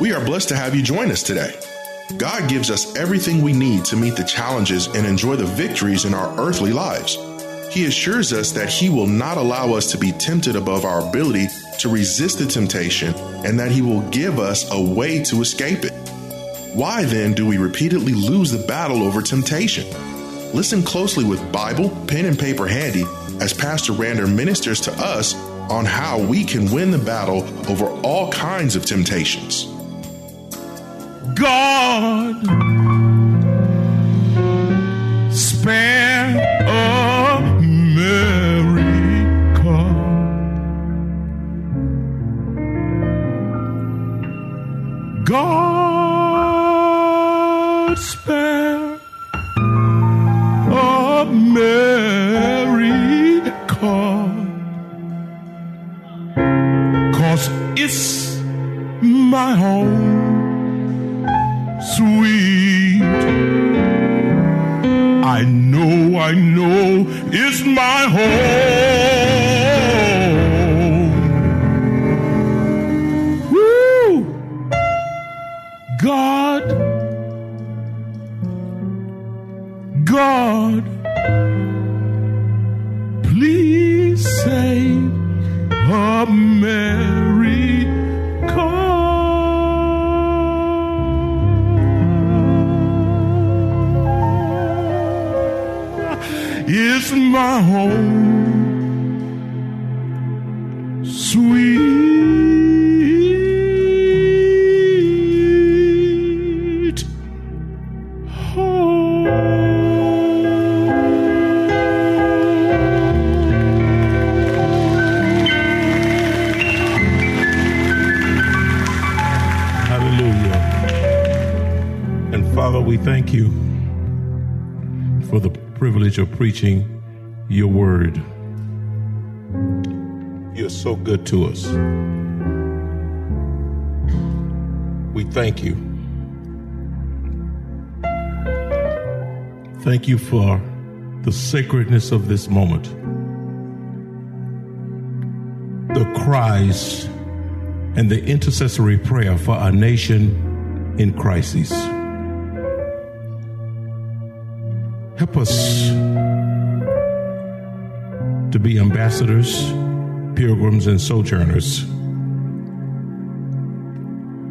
We are blessed to have you join us today. God gives us everything we need to meet the challenges and enjoy the victories in our earthly lives. He assures us that He will not allow us to be tempted above our ability to resist the temptation and that He will give us a way to escape it. Why then do we repeatedly lose the battle over temptation? Listen closely with Bible, pen, and paper handy as Pastor Rander ministers to us on how we can win the battle over all kinds of temptations. God, spare America. God, spare. Cause it's my home my home. Thank you for the privilege of preaching your word. You're so good to us. We thank you. Thank you for the sacredness of this moment. The cries and the intercessory prayer for our nation in crisis. Help us to be ambassadors, pilgrims, and sojourners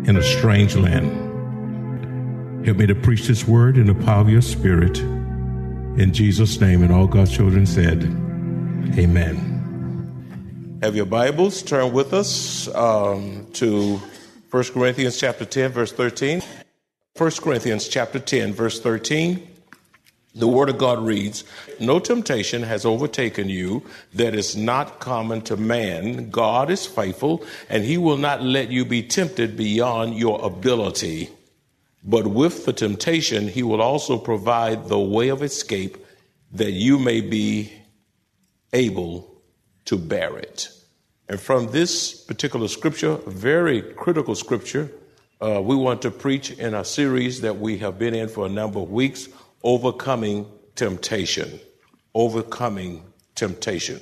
in a strange land. Help me to preach this word in the power of your spirit. In Jesus' name, and all God's children said, Amen. Have your Bibles, turn with us um, to 1 Corinthians chapter 10, verse 13. 1 Corinthians chapter 10, verse 13. The Word of God reads, No temptation has overtaken you that is not common to man. God is faithful, and He will not let you be tempted beyond your ability. But with the temptation, He will also provide the way of escape that you may be able to bear it. And from this particular scripture, very critical scripture, uh, we want to preach in a series that we have been in for a number of weeks overcoming temptation. Overcoming temptation.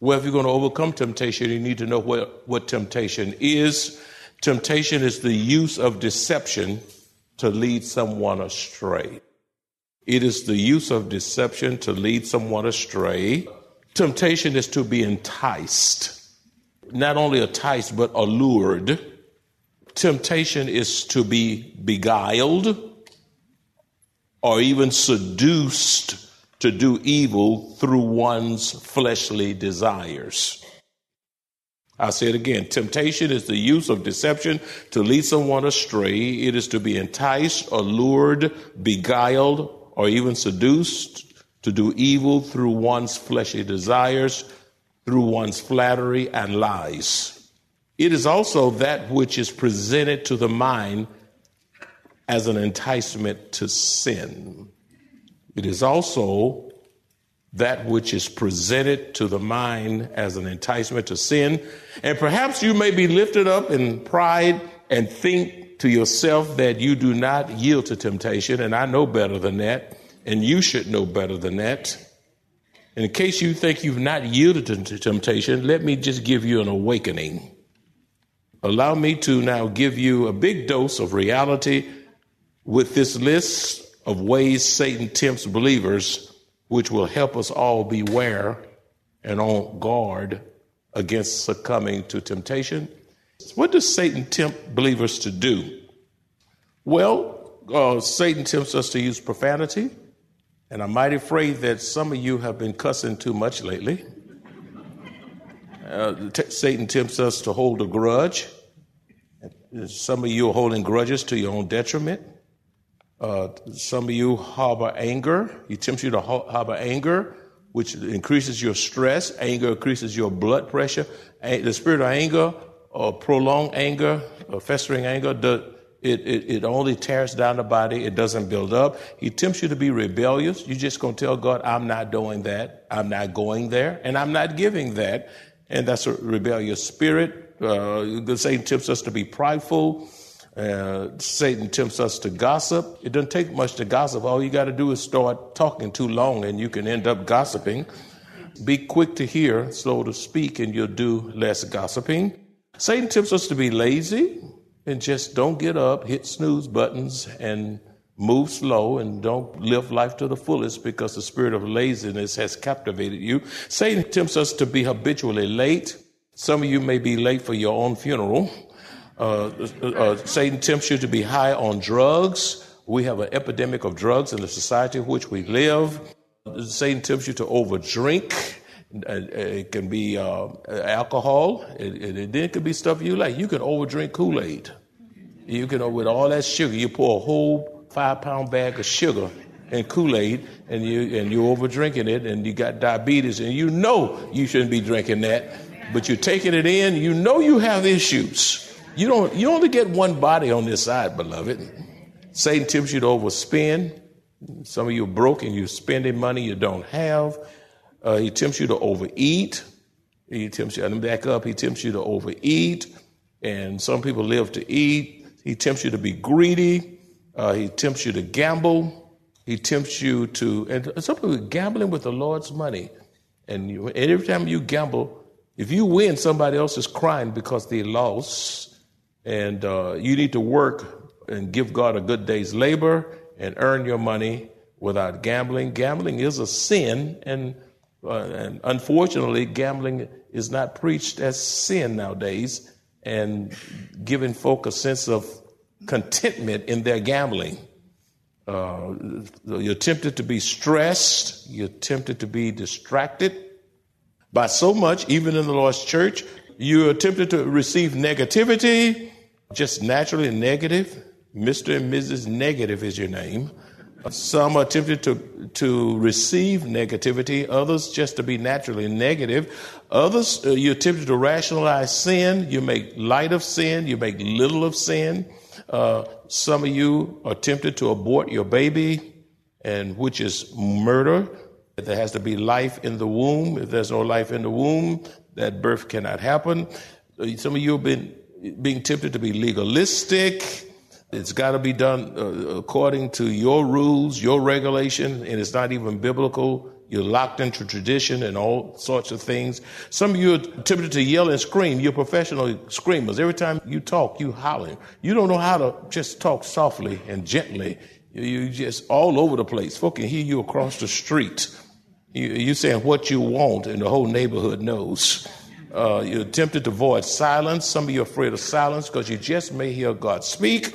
Well, if you're going to overcome temptation, you need to know what, what temptation is. Temptation is the use of deception to lead someone astray. It is the use of deception to lead someone astray. Temptation is to be enticed. Not only enticed, but allured. Temptation is to be beguiled or even seduced to do evil through one's fleshly desires. I say it again. Temptation is the use of deception to lead someone astray. It is to be enticed, allured, beguiled, or even seduced to do evil through one's fleshly desires, through one's flattery and lies. It is also that which is presented to the mind as an enticement to sin. It is also that which is presented to the mind as an enticement to sin. And perhaps you may be lifted up in pride and think to yourself that you do not yield to temptation. And I know better than that. And you should know better than that. in case you think you've not yielded to temptation, let me just give you an awakening. Allow me to now give you a big dose of reality with this list of ways Satan tempts believers which will help us all beware and on guard against succumbing to temptation. What does Satan tempt believers to do? Well, uh, Satan tempts us to use profanity, and I'm mighty afraid that some of you have been cussing too much lately. Uh, t- Satan tempts us to hold a grudge. Some of you are holding grudges to your own detriment. Uh, some of you harbor anger. He tempts you to harbor anger, which increases your stress. Anger increases your blood pressure. The spirit of anger, or prolonged anger, or festering anger, it, it, it only tears down the body. It doesn't build up. He tempts you to be rebellious. You're just going to tell God, I'm not doing that. I'm not going there. And I'm not giving that. And that's a rebellious spirit. Uh, Satan tempts us to be prideful. Uh, Satan tempts us to gossip. It doesn't take much to gossip. All you got to do is start talking too long and you can end up gossiping. Be quick to hear, slow to speak, and you'll do less gossiping. Satan tempts us to be lazy and just don't get up, hit snooze buttons, and move slow and don't live life to the fullest because the spirit of laziness has captivated you. Satan tempts us to be habitually late. Some of you may be late for your own funeral. Uh, uh, Satan tempts you to be high on drugs. We have an epidemic of drugs in the society in which we live. Satan tempts you to overdrink. Uh, it can be uh, alcohol. It, it, it, could be stuff you like. You can overdrink Kool Aid. You can, with all that sugar, you pour a whole five pound bag of sugar in Kool Aid, and you and you're overdrinking it, and you got diabetes, and you know you shouldn't be drinking that, but you're taking it in. You know you have issues. You don't you only get one body on this side, beloved. Satan tempts you to overspend. Some of you are broke and you're spending money you don't have. Uh, he tempts you to overeat. He tempts you, let me back up. He tempts you to overeat. And some people live to eat. He tempts you to be greedy. Uh, he tempts you to gamble. He tempts you to, and some people are gambling with the Lord's money. And, you, and every time you gamble, if you win, somebody else is crying because they lost. And uh, you need to work and give God a good day's labor and earn your money without gambling. Gambling is a sin, and, uh, and unfortunately, gambling is not preached as sin nowadays and giving folk a sense of contentment in their gambling. Uh, you're tempted to be stressed, you're tempted to be distracted by so much, even in the Lord's church. You're tempted to receive negativity, just naturally negative. Mr. and Mrs. Negative is your name. Some are tempted to, to receive negativity, others just to be naturally negative. Others, uh, you're tempted to rationalize sin. You make light of sin, you make little of sin. Uh, some of you are tempted to abort your baby, and which is murder. There has to be life in the womb. If there's no life in the womb, that birth cannot happen. Uh, some of you have been being tempted to be legalistic. It's got to be done uh, according to your rules, your regulation, and it's not even biblical. You're locked into tradition and all sorts of things. Some of you are tempted to yell and scream. You're professional screamers. Every time you talk, you holler. You don't know how to just talk softly and gently. You're just all over the place. Folk can hear you across the street. You're saying what you want, and the whole neighborhood knows. Uh, you're tempted to avoid silence. Some of you are afraid of silence because you just may hear God speak.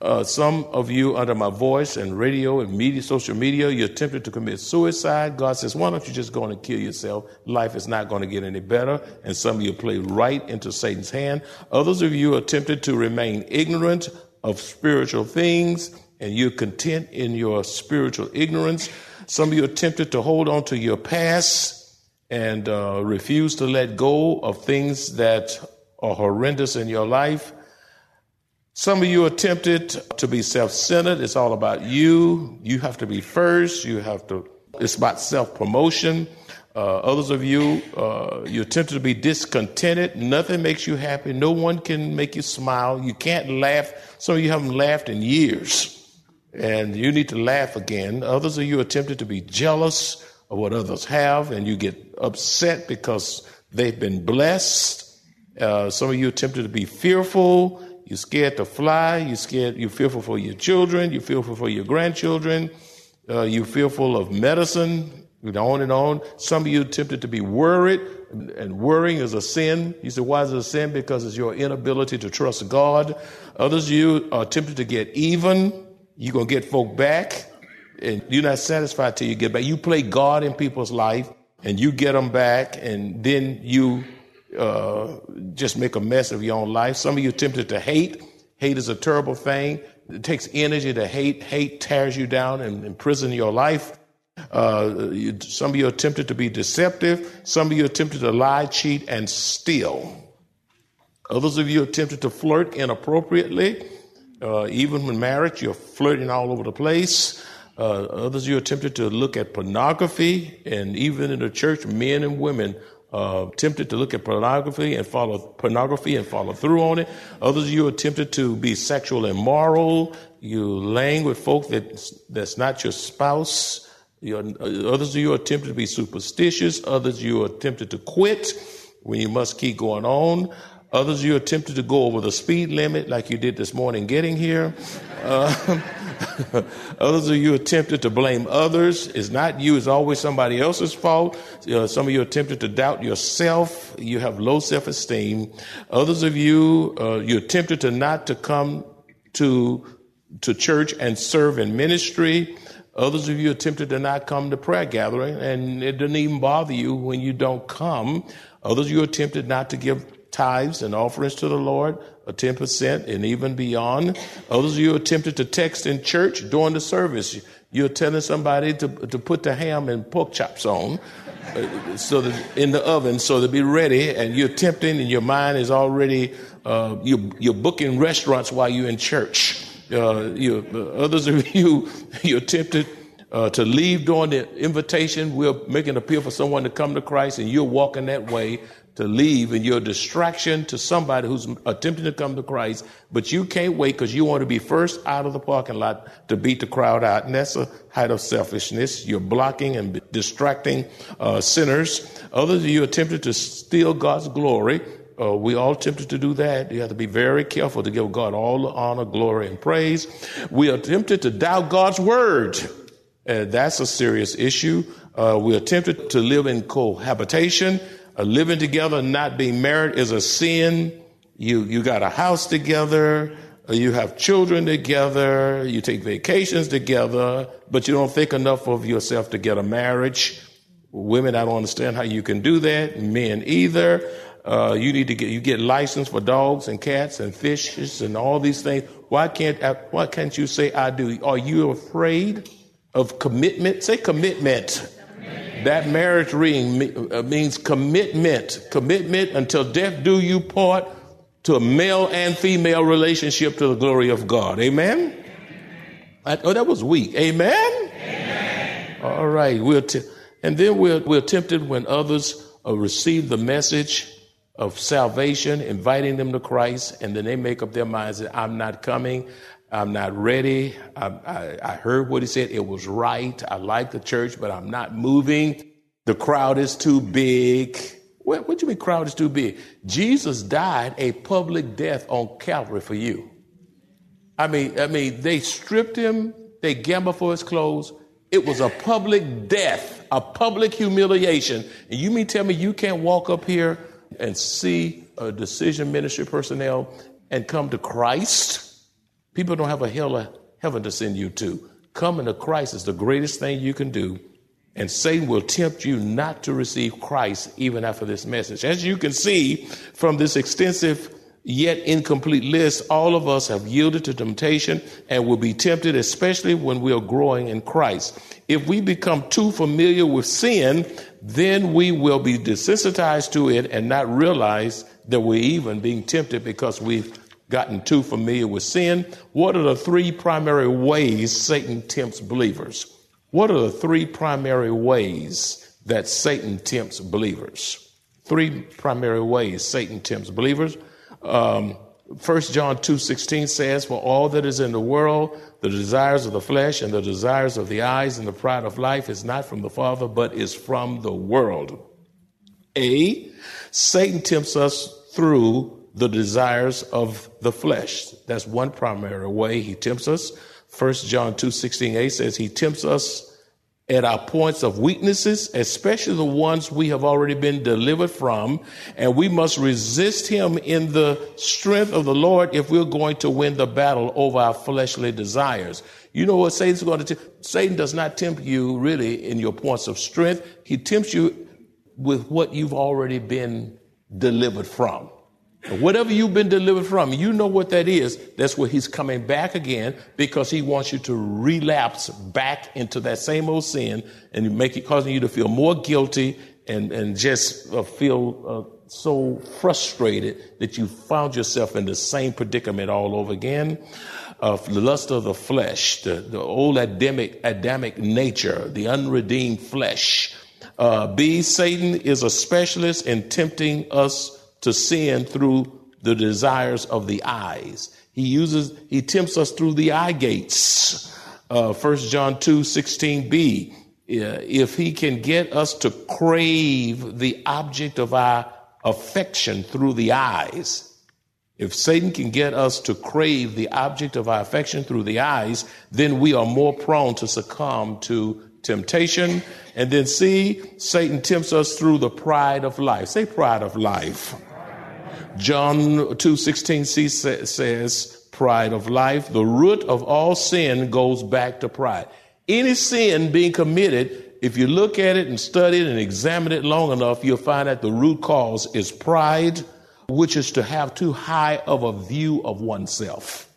Uh, some of you under my voice and radio and media, social media, you're tempted to commit suicide. God says, why don't you just go and kill yourself? Life is not going to get any better. And some of you play right into Satan's hand. Others of you are tempted to remain ignorant of spiritual things and you're content in your spiritual ignorance. Some of you are tempted to hold on to your past and uh, refuse to let go of things that are horrendous in your life. Some of you are tempted to be self centered. It's all about you. You have to be first. You have to, it's about self promotion. Uh, others of you, uh, you're tempted to be discontented. Nothing makes you happy. No one can make you smile. You can't laugh. Some of you haven't laughed in years, and you need to laugh again. Others of you are tempted to be jealous of what others have, and you get upset because they've been blessed. Uh, some of you are tempted to be fearful. You're scared to fly. You're scared. You're fearful for your children. You're fearful for your grandchildren. Uh, you're fearful of medicine. On and on. Some of you are tempted to be worried, and worrying is a sin. You say, why is it a sin? Because it's your inability to trust God. Others of you are tempted to get even. You're to get folk back, and you're not satisfied till you get back. You play God in people's life, and you get them back, and then you uh, just make a mess of your own life. Some of you tempted to hate. Hate is a terrible thing. It takes energy to hate. Hate tears you down and imprison your life. Uh, you, some of you are tempted to be deceptive. Some of you are tempted to lie, cheat, and steal. Others of you are tempted to flirt inappropriately. Uh, even when married, you're flirting all over the place. Uh, others you attempted to look at pornography, and even in the church, men and women uh, tempted to look at pornography and follow pornography and follow through on it. Others you attempted to be sexual immoral. You laying with folk that that's not your spouse. You're, others of you attempted to be superstitious. Others you attempted to quit when you must keep going on. Others of you attempted to go over the speed limit like you did this morning getting here. Uh, others of you attempted to blame others. It's not you, it's always somebody else's fault. Uh, some of you attempted to doubt yourself. You have low self esteem. Others of you, uh, you attempted to not to come to, to church and serve in ministry. Others of you attempted to not come to prayer gathering, and it didn't even bother you when you don't come. Others of you attempted not to give tithes and offerings to the Lord, a 10% and even beyond. Others of you attempted to text in church during the service. You're telling somebody to, to put the ham and pork chops on uh, so that in the oven so to be ready and you're tempting and your mind is already uh, you're, you're booking restaurants while you're in church uh, you, uh, others of you you're tempted uh, to leave during the invitation we're making an appeal for someone to come to christ and you're walking that way to leave and you're a distraction to somebody who's attempting to come to Christ, but you can't wait because you want to be first out of the parking lot to beat the crowd out. And that's a height of selfishness. You're blocking and distracting uh, sinners. Others of you attempted to steal God's glory. Uh, we all tempted to do that. You have to be very careful to give God all the honor, glory, and praise. We are tempted to doubt God's word. And that's a serious issue. Uh, we are tempted to live in cohabitation living together, not being married is a sin. You, you got a house together. You have children together. You take vacations together, but you don't think enough of yourself to get a marriage. Women, I don't understand how you can do that. Men either. Uh, you need to get you get license for dogs and cats and fishes and all these things. Why can't uh, why can't you say I do? Are you afraid of commitment? Say commitment. That marriage ring uh, means commitment, commitment until death do you part to a male and female relationship to the glory of God. Amen? I, oh, that was weak. Amen? Amen. All right. We're t- and then we're, we're tempted when others uh, receive the message of salvation, inviting them to Christ, and then they make up their minds that I'm not coming. I'm not ready. I, I, I, heard what he said. It was right. I like the church, but I'm not moving. The crowd is too big. What, what do you mean crowd is too big? Jesus died a public death on Calvary for you. I mean, I mean, they stripped him. They gambled for his clothes. It was a public death, a public humiliation. And you mean tell me you can't walk up here and see a decision ministry personnel and come to Christ? People don't have a hell of heaven to send you to. Coming to Christ is the greatest thing you can do. And Satan will tempt you not to receive Christ even after this message. As you can see from this extensive yet incomplete list, all of us have yielded to temptation and will be tempted, especially when we are growing in Christ. If we become too familiar with sin, then we will be desensitized to it and not realize that we're even being tempted because we've gotten too familiar with sin. What are the three primary ways Satan tempts believers? What are the three primary ways that Satan tempts believers? Three primary ways Satan tempts believers. Um, 1 John 2:16 says, "For all that is in the world, the desires of the flesh and the desires of the eyes and the pride of life is not from the Father, but is from the world." A, Satan tempts us through the desires of the flesh. That's one primary way he tempts us. 1 John 2:16 a says he tempts us at our points of weaknesses, especially the ones we have already been delivered from, and we must resist him in the strength of the Lord if we're going to win the battle over our fleshly desires. You know what Satan's going to tempt? Satan does not tempt you really in your points of strength. He tempts you with what you've already been delivered from. Whatever you've been delivered from, you know what that is. That's where he's coming back again because he wants you to relapse back into that same old sin and make it causing you to feel more guilty and, and just uh, feel uh, so frustrated that you found yourself in the same predicament all over again. Uh, the lust of the flesh, the, the old Adamic, Adamic nature, the unredeemed flesh. Uh, B, Satan is a specialist in tempting us to sin through the desires of the eyes. He uses, he tempts us through the eye gates. Uh, 1 John 2 16b. Uh, if he can get us to crave the object of our affection through the eyes, if Satan can get us to crave the object of our affection through the eyes, then we are more prone to succumb to temptation. And then C, Satan tempts us through the pride of life. Say pride of life. John 2:16c says, pride of life, the root of all sin goes back to pride. Any sin being committed, if you look at it and study it and examine it long enough, you'll find that the root cause is pride, which is to have too high of a view of oneself.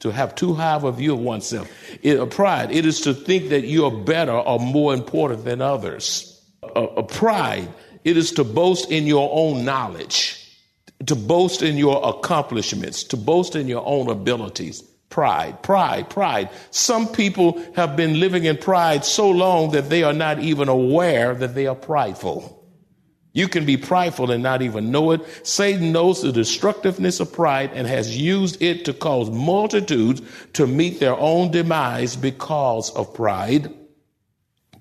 To have too high of a view of oneself. It, a pride, it is to think that you're better or more important than others. A, a pride, it is to boast in your own knowledge to boast in your accomplishments, to boast in your own abilities. Pride, pride, pride. Some people have been living in pride so long that they are not even aware that they are prideful. You can be prideful and not even know it. Satan knows the destructiveness of pride and has used it to cause multitudes to meet their own demise because of pride.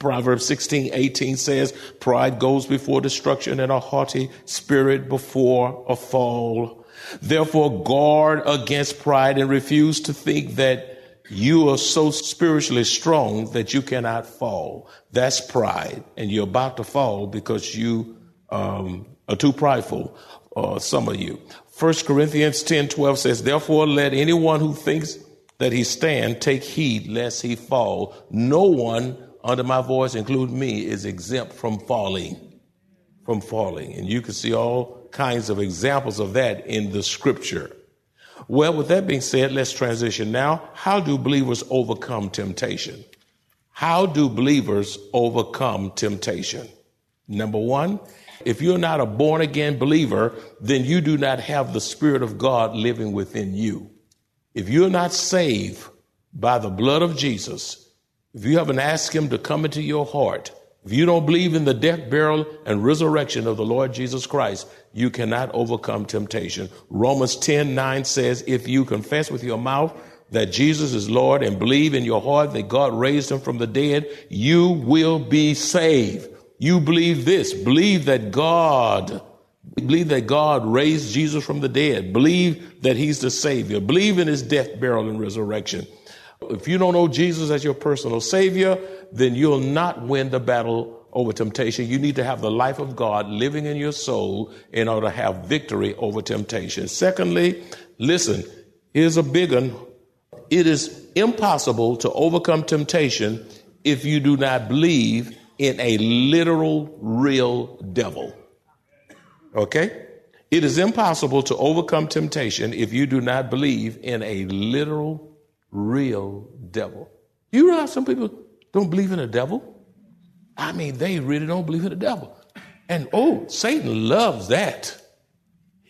Proverbs 16, 18 says, Pride goes before destruction and a haughty spirit before a fall. Therefore, guard against pride and refuse to think that you are so spiritually strong that you cannot fall. That's pride. And you're about to fall because you um, are too prideful, uh, some of you. 1 Corinthians 10, 12 says, Therefore, let anyone who thinks that he stand take heed lest he fall. No one under my voice, include me, is exempt from falling. From falling. And you can see all kinds of examples of that in the scripture. Well, with that being said, let's transition now. How do believers overcome temptation? How do believers overcome temptation? Number one, if you're not a born again believer, then you do not have the Spirit of God living within you. If you're not saved by the blood of Jesus, if you haven't asked Him to come into your heart, if you don't believe in the death, burial, and resurrection of the Lord Jesus Christ, you cannot overcome temptation. Romans 10 9 says, If you confess with your mouth that Jesus is Lord and believe in your heart that God raised him from the dead, you will be saved. You believe this. Believe that God, believe that God raised Jesus from the dead. Believe that he's the Savior. Believe in his death, burial, and resurrection. If you don't know Jesus as your personal Savior, then you'll not win the battle over temptation. You need to have the life of God living in your soul in order to have victory over temptation. Secondly, listen, here's a big one. it is impossible to overcome temptation if you do not believe in a literal, real devil. Okay? It is impossible to overcome temptation if you do not believe in a literal, real devil. You realize some people don't believe in a devil? I mean, they really don't believe in the devil. And oh, Satan loves that.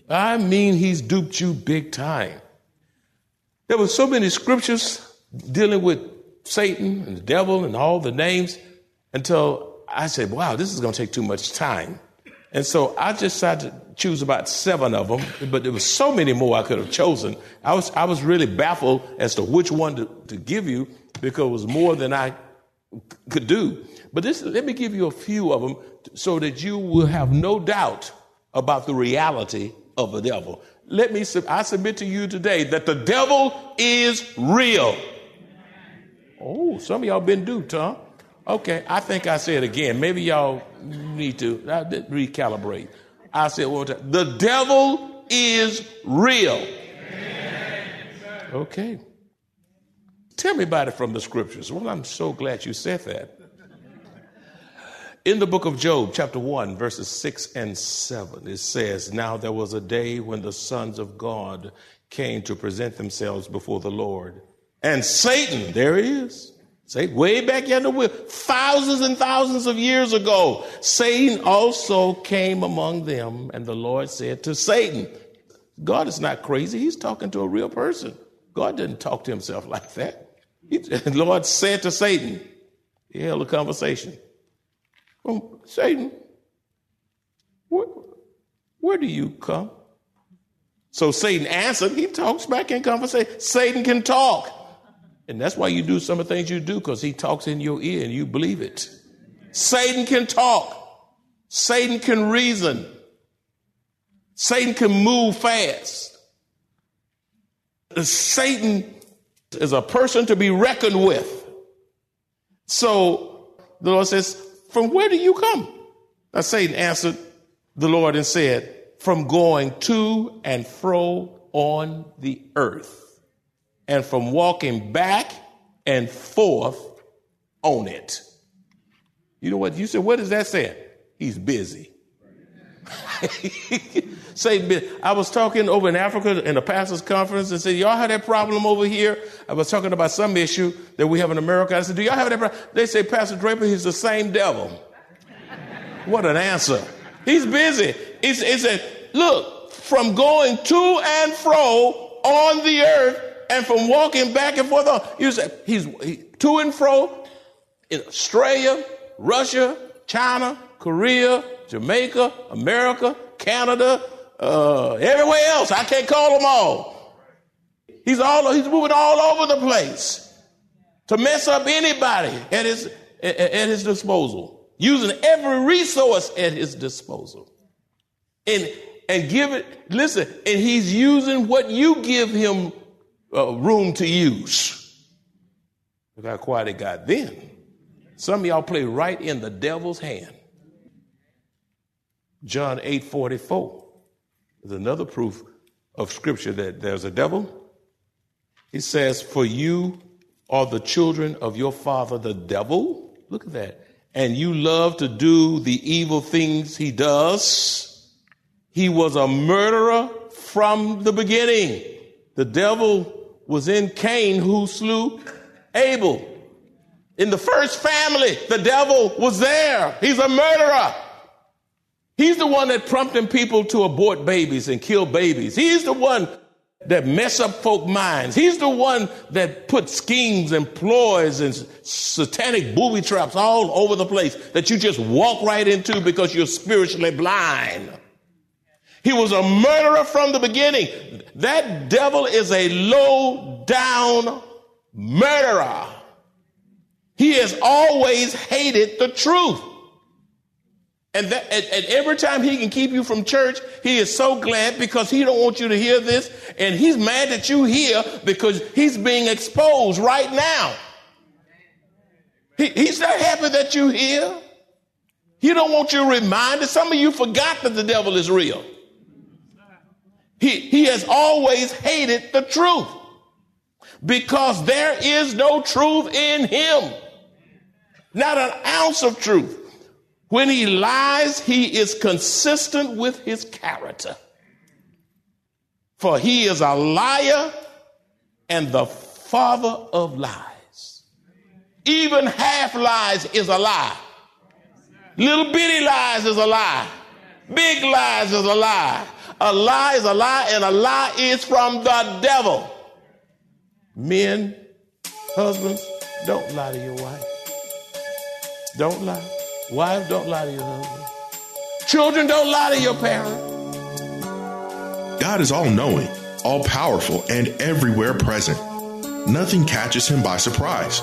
I mean, he's duped you big time. There were so many scriptures dealing with Satan and the devil and all the names until I said, wow, this is going to take too much time. And so I just decided choose about seven of them, but there was so many more I could have chosen. I was, I was really baffled as to which one to, to give you because it was more than I could do. But this, let me give you a few of them so that you will have no doubt about the reality of the devil. Let me, I submit to you today that the devil is real. Oh, some of y'all been duped, huh? Okay, I think I said again. Maybe y'all need to uh, recalibrate. I said one time. The devil is real. Okay. Tell me about it from the scriptures. Well, I'm so glad you said that. In the book of Job, chapter 1, verses 6 and 7, it says, Now there was a day when the sons of God came to present themselves before the Lord. And Satan, there he is. Say, way back in the thousands and thousands of years ago, Satan also came among them, and the Lord said to Satan, God is not crazy. He's talking to a real person. God didn't talk to himself like that. He, the Lord said to Satan, he held a conversation. Well, Satan, where, where do you come? So Satan answered, he talks back in conversation. Satan can talk. And that's why you do some of the things you do, because he talks in your ear and you believe it. Satan can talk. Satan can reason. Satan can move fast. Satan is a person to be reckoned with. So the Lord says, from where do you come? Now Satan answered the Lord and said, From going to and fro on the earth, and from walking back and forth on it. You know what? You said, what does that say? He's busy. Say, I was talking over in Africa in a pastor's conference and said, y'all have that problem over here? I was talking about some issue that we have in America. I said, do y'all have that problem? They say, Pastor Draper, he's the same devil. what an answer. He's busy. He said, look, from going to and fro on the earth and from walking back and forth on, you say, he's he, to and fro in Australia, Russia, China, Korea, Jamaica, America, Canada, uh, everywhere else. I can't call them all. He's all he's moving all over the place to mess up anybody at his at, at his disposal, using every resource at his disposal, and and give it. Listen, and he's using what you give him uh, room to use. Look how quiet it got then. Some of y'all play right in the devil's hand. John 8 44 is another proof of scripture that there's a devil. He says, For you are the children of your father, the devil. Look at that. And you love to do the evil things he does. He was a murderer from the beginning. The devil was in Cain who slew Abel. In the first family, the devil was there. He's a murderer. He's the one that prompting people to abort babies and kill babies. He's the one that mess up folk minds. He's the one that put schemes and ploys and satanic booby traps all over the place that you just walk right into because you're spiritually blind. He was a murderer from the beginning. That devil is a low down murderer. He has always hated the truth. And, that, and, and, every time he can keep you from church, he is so glad because he don't want you to hear this. And he's mad that you hear because he's being exposed right now. He, he's not happy that you hear. He don't want you reminded. Some of you forgot that the devil is real. He, he has always hated the truth. because there is no truth in him. Not an ounce of truth. When he lies, he is consistent with his character. For he is a liar and the father of lies. Even half lies is a lie. Little bitty lies is a lie. Big lies is a lie. A lie is a lie, and a lie is from the devil. Men, husbands, don't lie to your wife. Don't lie. Wives, don't lie to your husband. Children, don't lie to your parents. God is all knowing, all powerful, and everywhere present. Nothing catches him by surprise.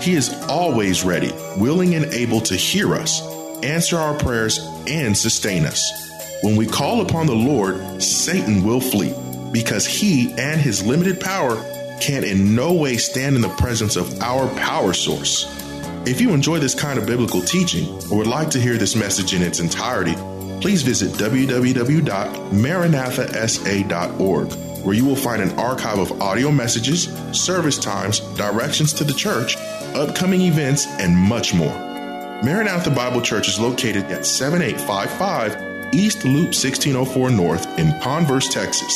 He is always ready, willing, and able to hear us, answer our prayers, and sustain us. When we call upon the Lord, Satan will flee because he and his limited power can in no way stand in the presence of our power source. If you enjoy this kind of biblical teaching or would like to hear this message in its entirety, please visit www.maranathasa.org, where you will find an archive of audio messages, service times, directions to the church, upcoming events, and much more. Maranatha Bible Church is located at 7855 East Loop 1604 North in Converse, Texas,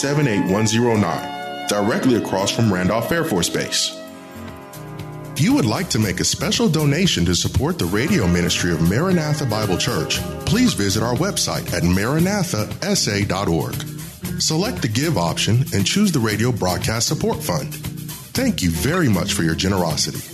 78109, directly across from Randolph Air Force Base. If you would like to make a special donation to support the radio ministry of Maranatha Bible Church, please visit our website at maranathasa.org. Select the Give option and choose the Radio Broadcast Support Fund. Thank you very much for your generosity.